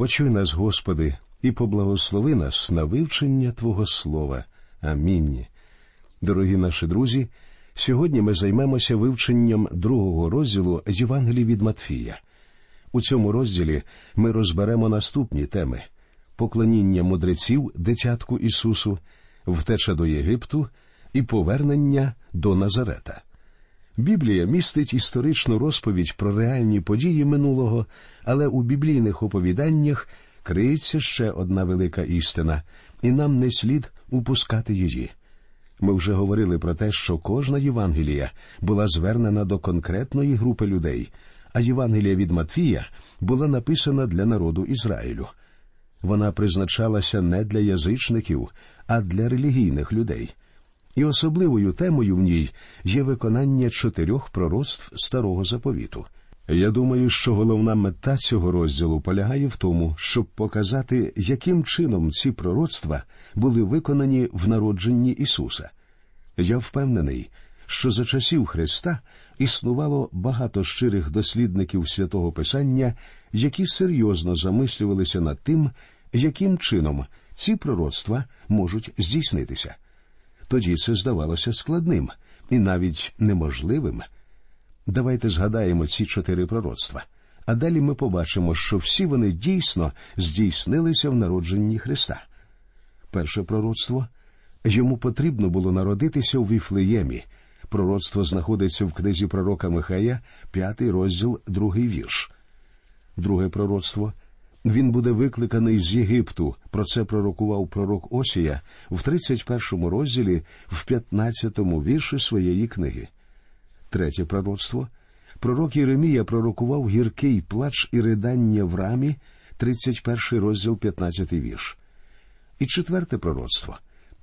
Почуй нас, Господи, і поблагослови нас на вивчення Твого Слова. Амінь. Дорогі наші друзі. Сьогодні ми займемося вивченням другого розділу Євангелії від Матфія. У цьому розділі ми розберемо наступні теми поклоніння мудреців дитятку Ісусу, втеча до Єгипту і повернення до Назарета. Біблія містить історичну розповідь про реальні події минулого, але у біблійних оповіданнях криється ще одна велика істина, і нам не слід упускати її. Ми вже говорили про те, що кожна Євангелія була звернена до конкретної групи людей, а Євангелія від Матвія була написана для народу Ізраїлю. Вона призначалася не для язичників, а для релігійних людей. І особливою темою в ній є виконання чотирьох пророцтв старого заповіту. Я думаю, що головна мета цього розділу полягає в тому, щоб показати, яким чином ці пророцтва були виконані в народженні Ісуса. Я впевнений, що за часів Христа існувало багато щирих дослідників святого Писання, які серйозно замислювалися над тим, яким чином ці пророцтва можуть здійснитися. Тоді це здавалося складним і навіть неможливим. Давайте згадаємо ці чотири пророцтва, а далі ми побачимо, що всі вони дійсно здійснилися в народженні Христа. Перше пророцтво йому потрібно було народитися у Віфлеємі. Пророцтво знаходиться в книзі пророка Михая, п'ятий розділ, другий вірш. Друге пророцтво він буде викликаний з Єгипту. Про це пророкував пророк Осія в 31 розділі, в 15 вірші своєї книги. Третє пророцтво. Пророк Єремія пророкував гіркий плач і ридання в рамі, 31 розділ, 15 вірш. І четверте пророцтво.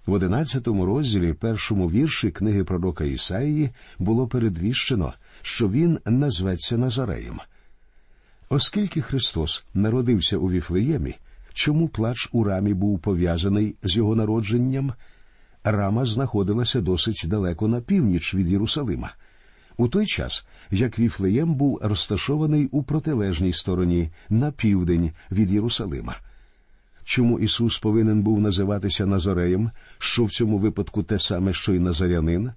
В одинадцятому розділі, першому вірші книги пророка Ісаїї було передвіщено, що він назветься Назареєм. Оскільки Христос народився у Віфлеємі, чому плач у рамі був пов'язаний з його народженням? Рама знаходилася досить далеко на північ від Єрусалима. У той час, як Віфлеєм був розташований у протилежній стороні на південь від Єрусалима. Чому Ісус повинен був називатися Назареєм, що в цьому випадку те саме, що й Назарянин?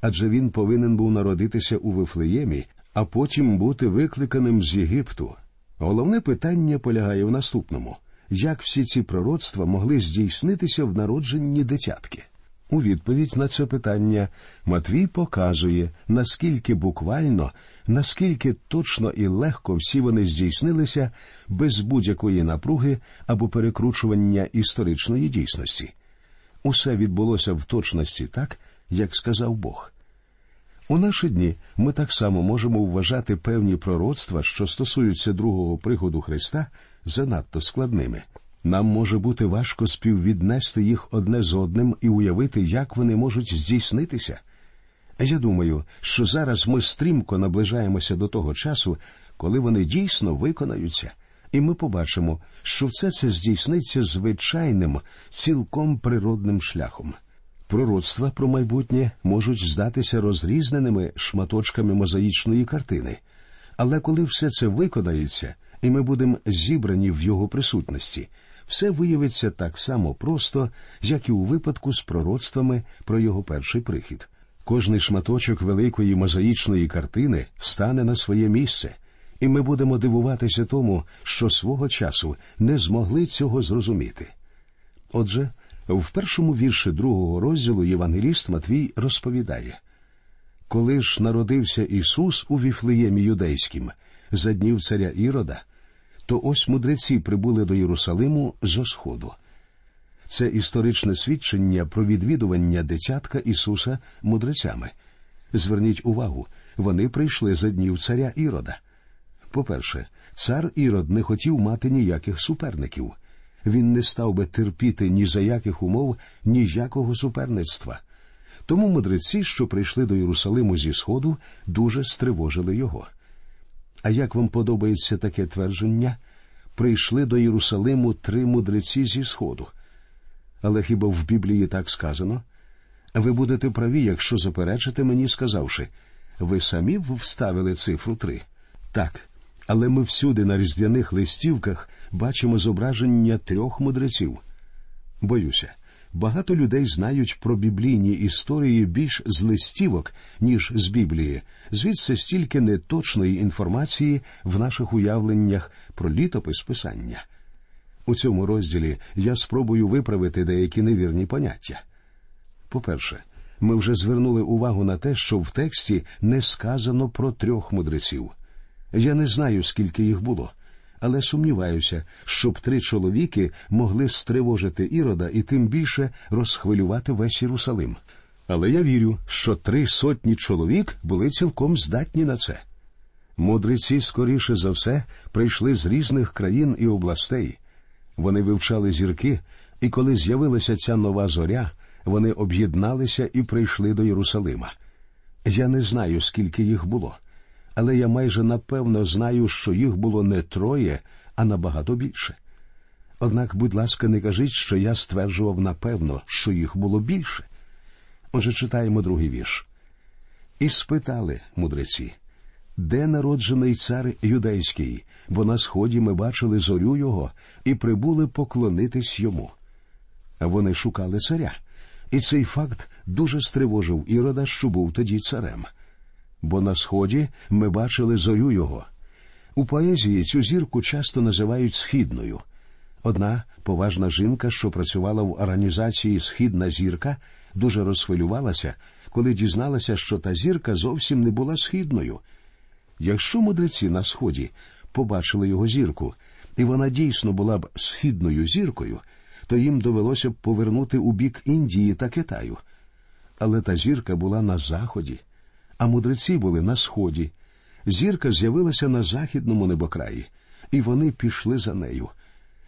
Адже він повинен був народитися у Вифлеємі, а потім бути викликаним з Єгипту. Головне питання полягає в наступному як всі ці пророцтва могли здійснитися в народженні дитятки? У відповідь на це питання Матвій показує, наскільки буквально, наскільки точно і легко всі вони здійснилися без будь-якої напруги або перекручування історичної дійсності. Усе відбулося в точності так, як сказав Бог. У наші дні ми так само можемо вважати певні пророцтва, що стосуються другого приходу Христа, занадто складними. Нам може бути важко співвіднести їх одне з одним і уявити, як вони можуть здійснитися. Я думаю, що зараз ми стрімко наближаємося до того часу, коли вони дійсно виконаються, і ми побачимо, що все це здійсниться звичайним, цілком природним шляхом. Пророцтва про майбутнє можуть здатися розрізненими шматочками мозаїчної картини, але коли все це виконається, і ми будемо зібрані в його присутності, все виявиться так само просто, як і у випадку з пророцтвами про його перший прихід. Кожний шматочок великої мозаїчної картини стане на своє місце, і ми будемо дивуватися тому, що свого часу не змогли цього зрозуміти. Отже, в першому вірші другого розділу Євангеліст Матвій розповідає коли ж народився Ісус у Віфлеємі юдейським за днів царя Ірода, то ось мудреці прибули до Єрусалиму зо сходу. Це історичне свідчення про відвідування дитятка Ісуса мудрецями. Зверніть увагу, вони прийшли за днів царя Ірода. По-перше, цар Ірод не хотів мати ніяких суперників. Він не став би терпіти ні за яких умов, ніякого суперництва. Тому мудреці, що прийшли до Єрусалиму зі Сходу, дуже стривожили його. А як вам подобається таке твердження? Прийшли до Єрусалиму три мудреці зі Сходу. Але хіба в Біблії так сказано? Ви будете праві, якщо заперечите мені, сказавши ви самі вставили цифру три. Так, але ми всюди на різдвяних листівках бачимо зображення трьох мудреців. Боюся, багато людей знають про біблійні історії більш з листівок, ніж з Біблії, звідси стільки неточної інформації в наших уявленнях про літопис писання. У цьому розділі я спробую виправити деякі невірні поняття. По-перше, ми вже звернули увагу на те, що в тексті не сказано про трьох мудреців. Я не знаю, скільки їх було, але сумніваюся, щоб три чоловіки могли стривожити ірода і тим більше розхвилювати весь Єрусалим. Але я вірю, що три сотні чоловік були цілком здатні на це. Мудреці, скоріше за все, прийшли з різних країн і областей. Вони вивчали зірки, і коли з'явилася ця нова зоря, вони об'єдналися і прийшли до Єрусалима. Я не знаю, скільки їх було, але я майже напевно знаю, що їх було не троє, а набагато більше. Однак, будь ласка, не кажіть, що я стверджував напевно, що їх було більше. Отже, читаємо другий вірш. І спитали мудреці, де народжений цар юдейський, бо на сході ми бачили зорю його і прибули поклонитись йому. Вони шукали царя, і цей факт дуже стривожив ірода, що був тоді царем. Бо на сході ми бачили зорю його. У поезії цю зірку часто називають східною. Одна поважна жінка, що працювала в організації Східна зірка, дуже розхвилювалася, коли дізналася, що та зірка зовсім не була східною. Якщо мудреці на сході побачили його зірку, і вона дійсно була б східною зіркою, то їм довелося б повернути у бік Індії та Китаю. Але та зірка була на заході, а мудреці були на сході. Зірка з'явилася на західному небокраї, і вони пішли за нею.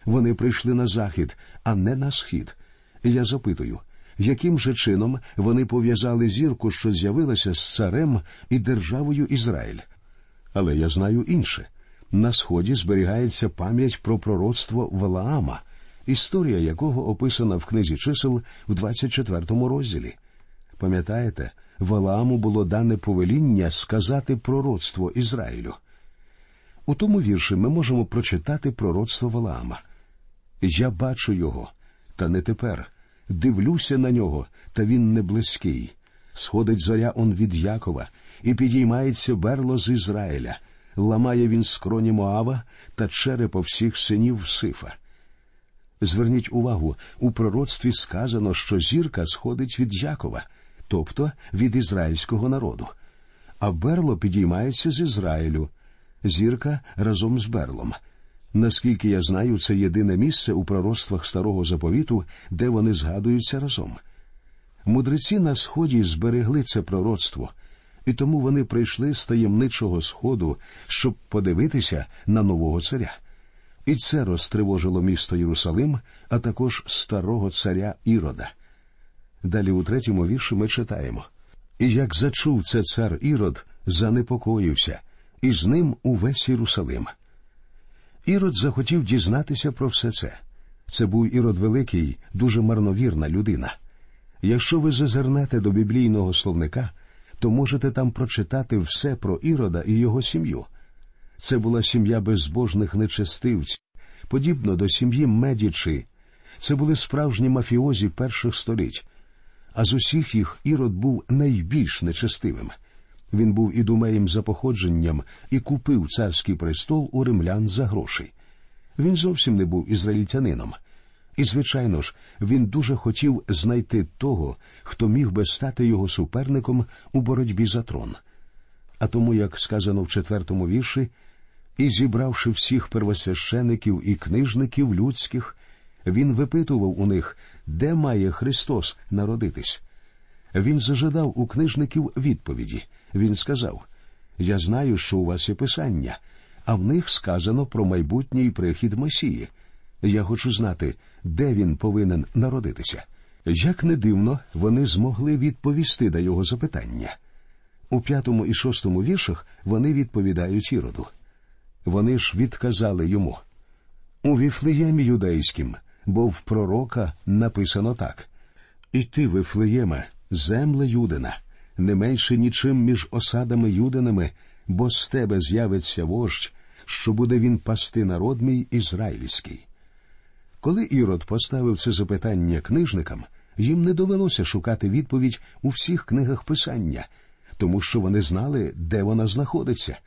Вони прийшли на захід, а не на схід. Я запитую, яким же чином вони пов'язали зірку, що з'явилася з царем і державою Ізраїль? Але я знаю інше на сході зберігається пам'ять про пророцтво Валаама, історія якого описана в книзі чисел в 24 розділі. Пам'ятаєте, Валааму було дане повеління сказати пророцтво Ізраїлю. У тому вірші ми можемо прочитати пророцтво Валаама. Я бачу його, та не тепер. Дивлюся на нього, та він не близький. Сходить зоря он від Якова, і підіймається берло з Ізраїля ламає він скроні Моава та черепо всіх синів Сифа. Зверніть увагу, у пророцтві сказано, що зірка сходить від Якова, тобто від ізраїльського народу, а берло підіймається з Ізраїлю, зірка разом з берлом. Наскільки я знаю, це єдине місце у пророцтвах старого заповіту, де вони згадуються разом. Мудреці на сході зберегли це пророцтво, і тому вони прийшли з таємничого сходу, щоб подивитися на нового царя. І це розтривожило місто Єрусалим, а також старого царя Ірода. Далі у третьому вірші ми читаємо І як зачув це цар Ірод, занепокоївся, і з ним увесь Єрусалим. Ірод захотів дізнатися про все це. Це був Ірод Великий, дуже марновірна людина. Якщо ви зазирнете до біблійного словника, то можете там прочитати все про Ірода і його сім'ю. Це була сім'я безбожних нечестивців, подібно до сім'ї Медічі. Це були справжні мафіозі перших століть. А з усіх їх Ірод був найбільш нечестивим. Він був ідумеєм за походженням і купив царський престол у римлян за гроші. Він зовсім не був ізраїльтянином. І, звичайно ж, він дуже хотів знайти того, хто міг би стати його суперником у боротьбі за трон. А тому, як сказано в четвертому вірші, і зібравши всіх первосвящеників і книжників людських, він випитував у них, де має Христос народитись. Він зажадав у книжників відповіді. Він сказав: Я знаю, що у вас є писання, а в них сказано про майбутній прихід Месії. Я хочу знати, де він повинен народитися. Як не дивно, вони змогли відповісти на його запитання. У п'ятому і шостому віршах вони відповідають іроду. Вони ж відказали йому у Віфлеємі юдейським, бо в пророка написано так І ти, Вифлеєме, земле Юдина, не менше нічим між осадами юдинами, бо з тебе з'явиться вождь, що буде він пасти народ мій ізраїльський. Коли Ірод поставив це запитання книжникам, їм не довелося шукати відповідь у всіх книгах писання, тому що вони знали, де вона знаходиться,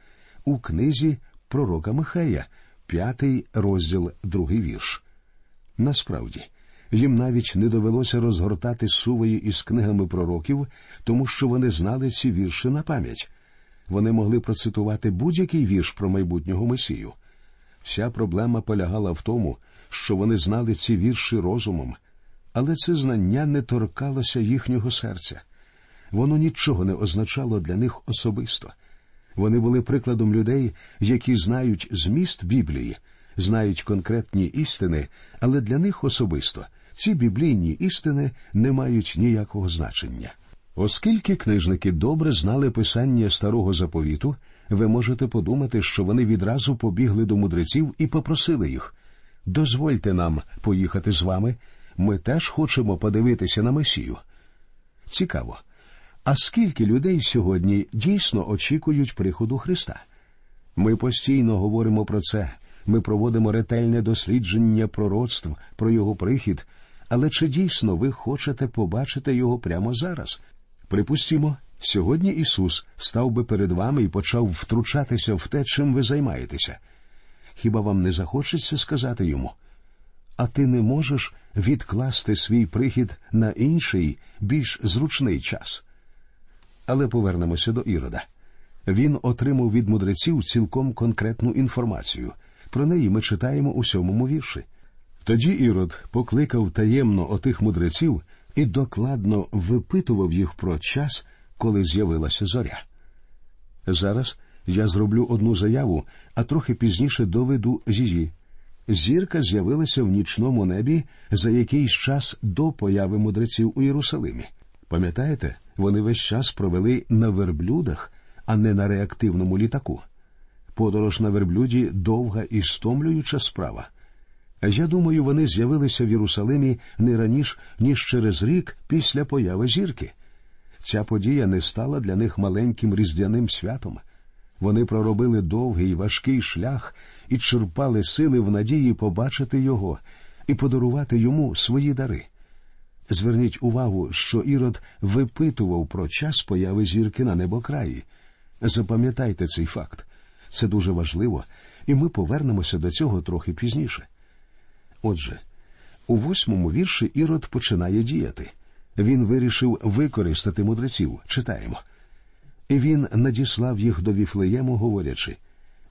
у книзі пророка Михея, п'ятий розділ, другий вірш. Насправді, їм навіть не довелося розгортати сувої із книгами пророків, тому що вони знали ці вірші на пам'ять. Вони могли процитувати будь-який вірш про майбутнього Месію. Вся проблема полягала в тому, що вони знали ці вірші розумом, але це знання не торкалося їхнього серця. Воно нічого не означало для них особисто. Вони були прикладом людей, які знають зміст Біблії, знають конкретні істини, але для них особисто ці біблійні істини не мають ніякого значення. Оскільки книжники добре знали писання старого заповіту, ви можете подумати, що вони відразу побігли до мудреців і попросили їх дозвольте нам поїхати з вами. Ми теж хочемо подивитися на Месію. Цікаво. А скільки людей сьогодні дійсно очікують приходу Христа? Ми постійно говоримо про це. Ми проводимо ретельне дослідження пророцтв про його прихід, але чи дійсно ви хочете побачити його прямо зараз? Припустімо, сьогодні Ісус став би перед вами і почав втручатися в те, чим ви займаєтеся. Хіба вам не захочеться сказати йому? А ти не можеш відкласти свій прихід на інший, більш зручний час. Але повернемося до Ірода. Він отримав від мудреців цілком конкретну інформацію. Про неї ми читаємо у сьомому вірші. Тоді Ірод покликав таємно отих мудреців і докладно випитував їх про час, коли з'явилася зоря. Зараз я зроблю одну заяву, а трохи пізніше доведу її. Зірка з'явилася в нічному небі за якийсь час до появи мудреців у Єрусалимі. Пам'ятаєте, вони весь час провели на верблюдах, а не на реактивному літаку. Подорож на верблюді довга і стомлююча справа. Я думаю, вони з'явилися в Єрусалимі не раніше, ніж через рік після появи зірки. Ця подія не стала для них маленьким різдвяним святом. Вони проробили довгий важкий шлях і черпали сили в надії побачити його і подарувати йому свої дари. Зверніть увагу, що Ірод випитував про час появи зірки на небокраї. Запам'ятайте цей факт. Це дуже важливо, і ми повернемося до цього трохи пізніше. Отже, у восьмому вірші Ірод починає діяти. Він вирішив використати мудреців. Читаємо. І він надіслав їх до Віфлеєму, говорячи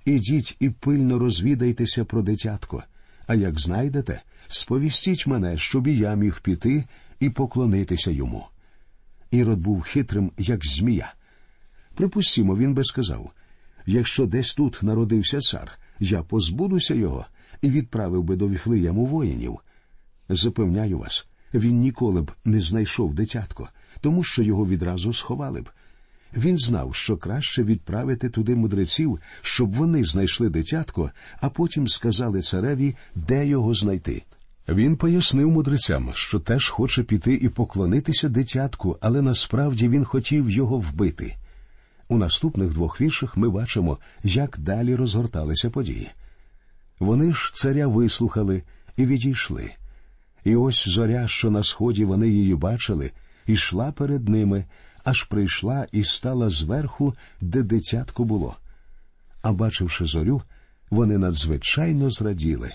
Ідіть і пильно розвідайтеся про дитятко, а як знайдете, сповістіть мене, щоб і я міг піти і поклонитися йому. Ірод був хитрим, як змія. Припустімо, він би сказав якщо десь тут народився цар, я позбудуся його і відправив би до Віфлеєму воїнів. Запевняю вас, він ніколи б не знайшов дитятко, тому що його відразу сховали б. Він знав, що краще відправити туди мудреців, щоб вони знайшли дитятко, а потім сказали цареві, де його знайти. Він пояснив мудрецям, що теж хоче піти і поклонитися дитятку, але насправді він хотів його вбити. У наступних двох віршах ми бачимо, як далі розгорталися події. Вони ж царя вислухали і відійшли. І ось зоря, що на сході вони її бачили, ішла перед ними, аж прийшла і стала зверху, де дитятко було. А бачивши зорю, вони надзвичайно зраділи.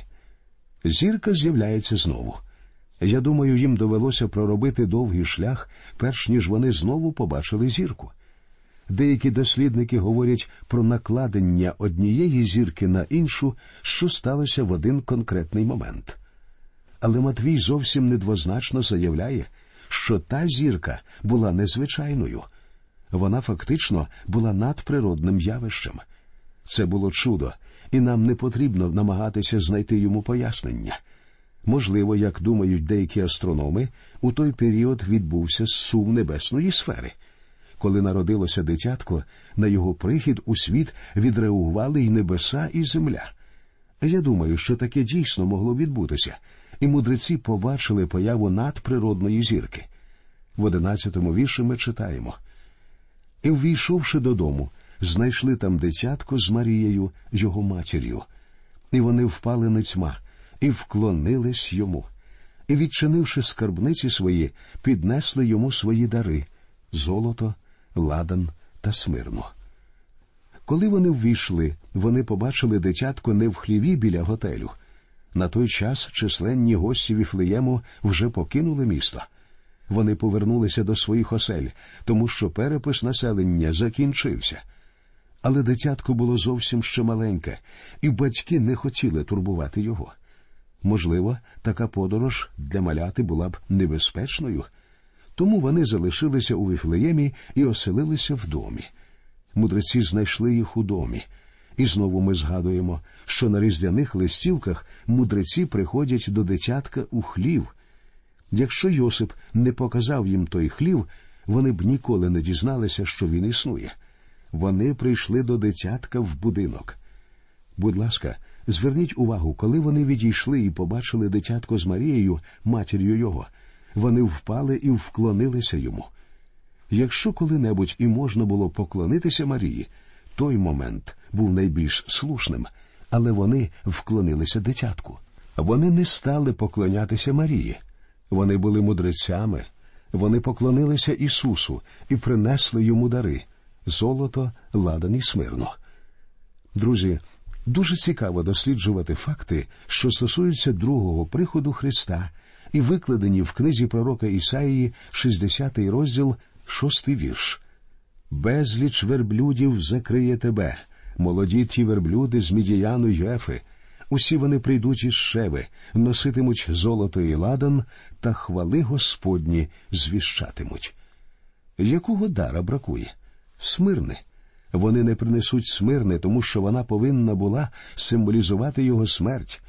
Зірка з'являється знову. Я думаю, їм довелося проробити довгий шлях, перш ніж вони знову побачили зірку. Деякі дослідники говорять про накладення однієї зірки на іншу, що сталося в один конкретний момент. Але Матвій зовсім недвозначно заявляє, що та зірка була незвичайною, вона фактично була надприродним явищем. Це було чудо, і нам не потрібно намагатися знайти йому пояснення. Можливо, як думають деякі астрономи, у той період відбувся сум небесної сфери. Коли народилося дитятко, на його прихід у світ відреагували й небеса, і земля. Я думаю, що таке дійсно могло відбутися, і мудреці побачили появу надприродної зірки. В одинадцятому вірші ми читаємо. І, ввійшовши додому, знайшли там дитятко з Марією, його матір'ю, і вони впали ницьма і вклонились йому, і, відчинивши скарбниці свої, піднесли йому свої дари золото, ладан та смирно. Коли вони ввійшли, вони побачили дитятко не в хліві біля готелю. На той час численні гості Віфлеєму вже покинули місто. Вони повернулися до своїх осель, тому що перепис населення закінчився. Але дитятко було зовсім ще маленьке, і батьки не хотіли турбувати його. Можливо, така подорож для маляти була б небезпечною, тому вони залишилися у Віфлеємі і оселилися в домі. Мудреці знайшли їх у домі. І знову ми згадуємо, що на різдвяних листівках мудреці приходять до дитятка у хлів. Якщо Йосип не показав їм той хлів, вони б ніколи не дізналися, що він існує. Вони прийшли до дитятка в будинок. Будь ласка, зверніть увагу, коли вони відійшли і побачили дитятко з Марією, матір'ю його, вони впали і вклонилися йому. Якщо коли-небудь і можна було поклонитися Марії, той момент був найбільш слушним, але вони вклонилися дитятку. Вони не стали поклонятися Марії. Вони були мудрецями, вони поклонилися Ісусу і принесли йому дари золото, ладан і смирно. Друзі, дуже цікаво досліджувати факти, що стосуються другого приходу Христа, і викладені в книзі пророка Ісаїї, 60 розділ, 6 вірш. Безліч верблюдів закриє тебе, молоді ті верблюди з мідіяну Єфи. Усі вони прийдуть із шеви, носитимуть золото і ладан, та хвали Господні звіщатимуть. Якого дара бракує? Смирни. Вони не принесуть смирни, тому що вона повинна була символізувати його смерть.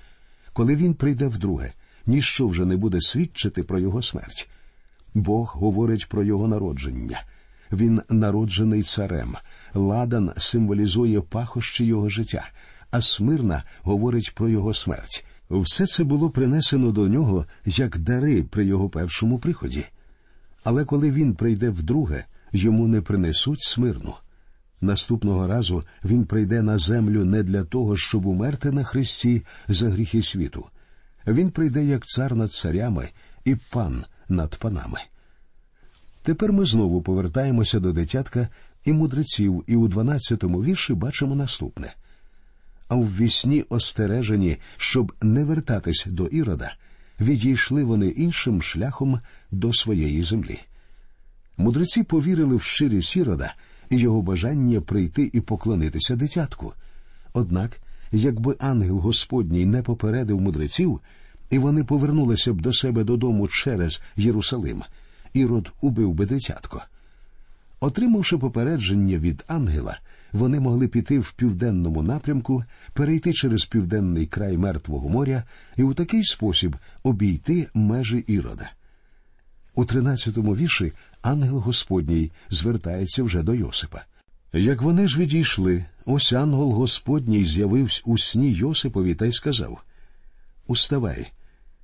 Коли він прийде вдруге, ніщо вже не буде свідчити про його смерть. Бог говорить про його народження. Він народжений царем. Ладан символізує пахощі його життя, а смирна говорить про його смерть. Все це було принесено до нього як дари при його першому приході. Але коли він прийде вдруге, йому не принесуть смирну. Наступного разу він прийде на землю не для того, щоб умерти на Христі за гріхи світу. Він прийде як цар над царями і пан над панами. Тепер ми знову повертаємося до дитятка і мудреців, і у дванадцятому вірші бачимо наступне. А в вісні остережені, щоб не вертатись до ірода, відійшли вони іншим шляхом до своєї землі. Мудреці повірили в щирість ірода і його бажання прийти і поклонитися дитятку. Однак, якби ангел Господній не попередив мудреців, і вони повернулися б до себе додому через Єрусалим, ірод убив би дитятко. Отримавши попередження від ангела, вони могли піти в південному напрямку, перейти через південний край Мертвого моря і у такий спосіб обійти межі ірода. У тринадцятому вірші ангел Господній звертається вже до Йосипа. Як вони ж відійшли, ось ангел Господній з'явився у сні Йосипові та й сказав Уставай,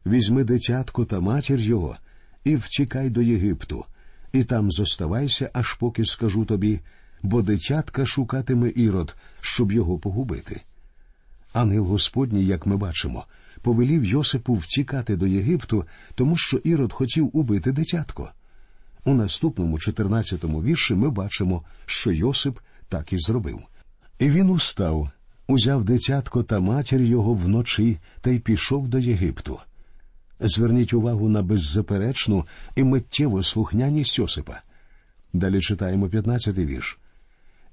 візьми дитятко та матір його і втікай до Єгипту, і там зоставайся, аж поки скажу тобі, бо дитятка шукатиме ірод, щоб його погубити. Ангел Господній, як ми бачимо, повелів Йосипу втікати до Єгипту, тому що ірод хотів убити дитятко. У наступному 14-му вірші ми бачимо, що Йосип так і зробив. І він устав, узяв дитятко та матір його вночі та й пішов до Єгипту. Зверніть увагу на беззаперечну і миттєву слухняність Йосипа. Далі читаємо 15-й вірш.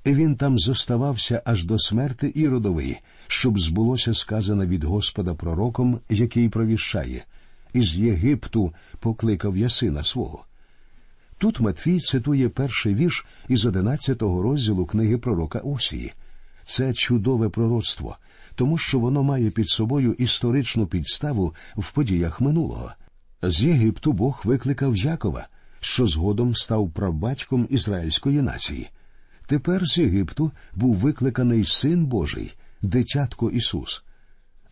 І він там зоставався аж до смерти Іродової, щоб збулося сказане від Господа пророком, який провіщає, із Єгипту покликав я сина свого. Тут Матвій цитує перший вірш із одинадцятого розділу книги пророка Осії. Це чудове пророцтво, тому що воно має під собою історичну підставу в подіях минулого. З Єгипту Бог викликав Якова, що згодом став прабатьком ізраїльської нації. Тепер з Єгипту був викликаний Син Божий, дитятко Ісус.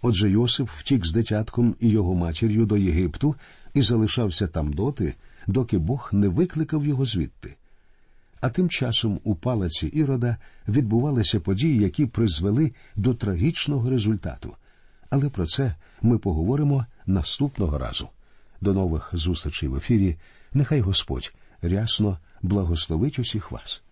Отже, Йосип втік з дитятком і його матір'ю до Єгипту і залишався там доти, доки Бог не викликав його звідти. А тим часом у палаці Ірода відбувалися події, які призвели до трагічного результату. Але про це ми поговоримо наступного разу. До нових зустрічей в ефірі. Нехай Господь рясно благословить усіх вас.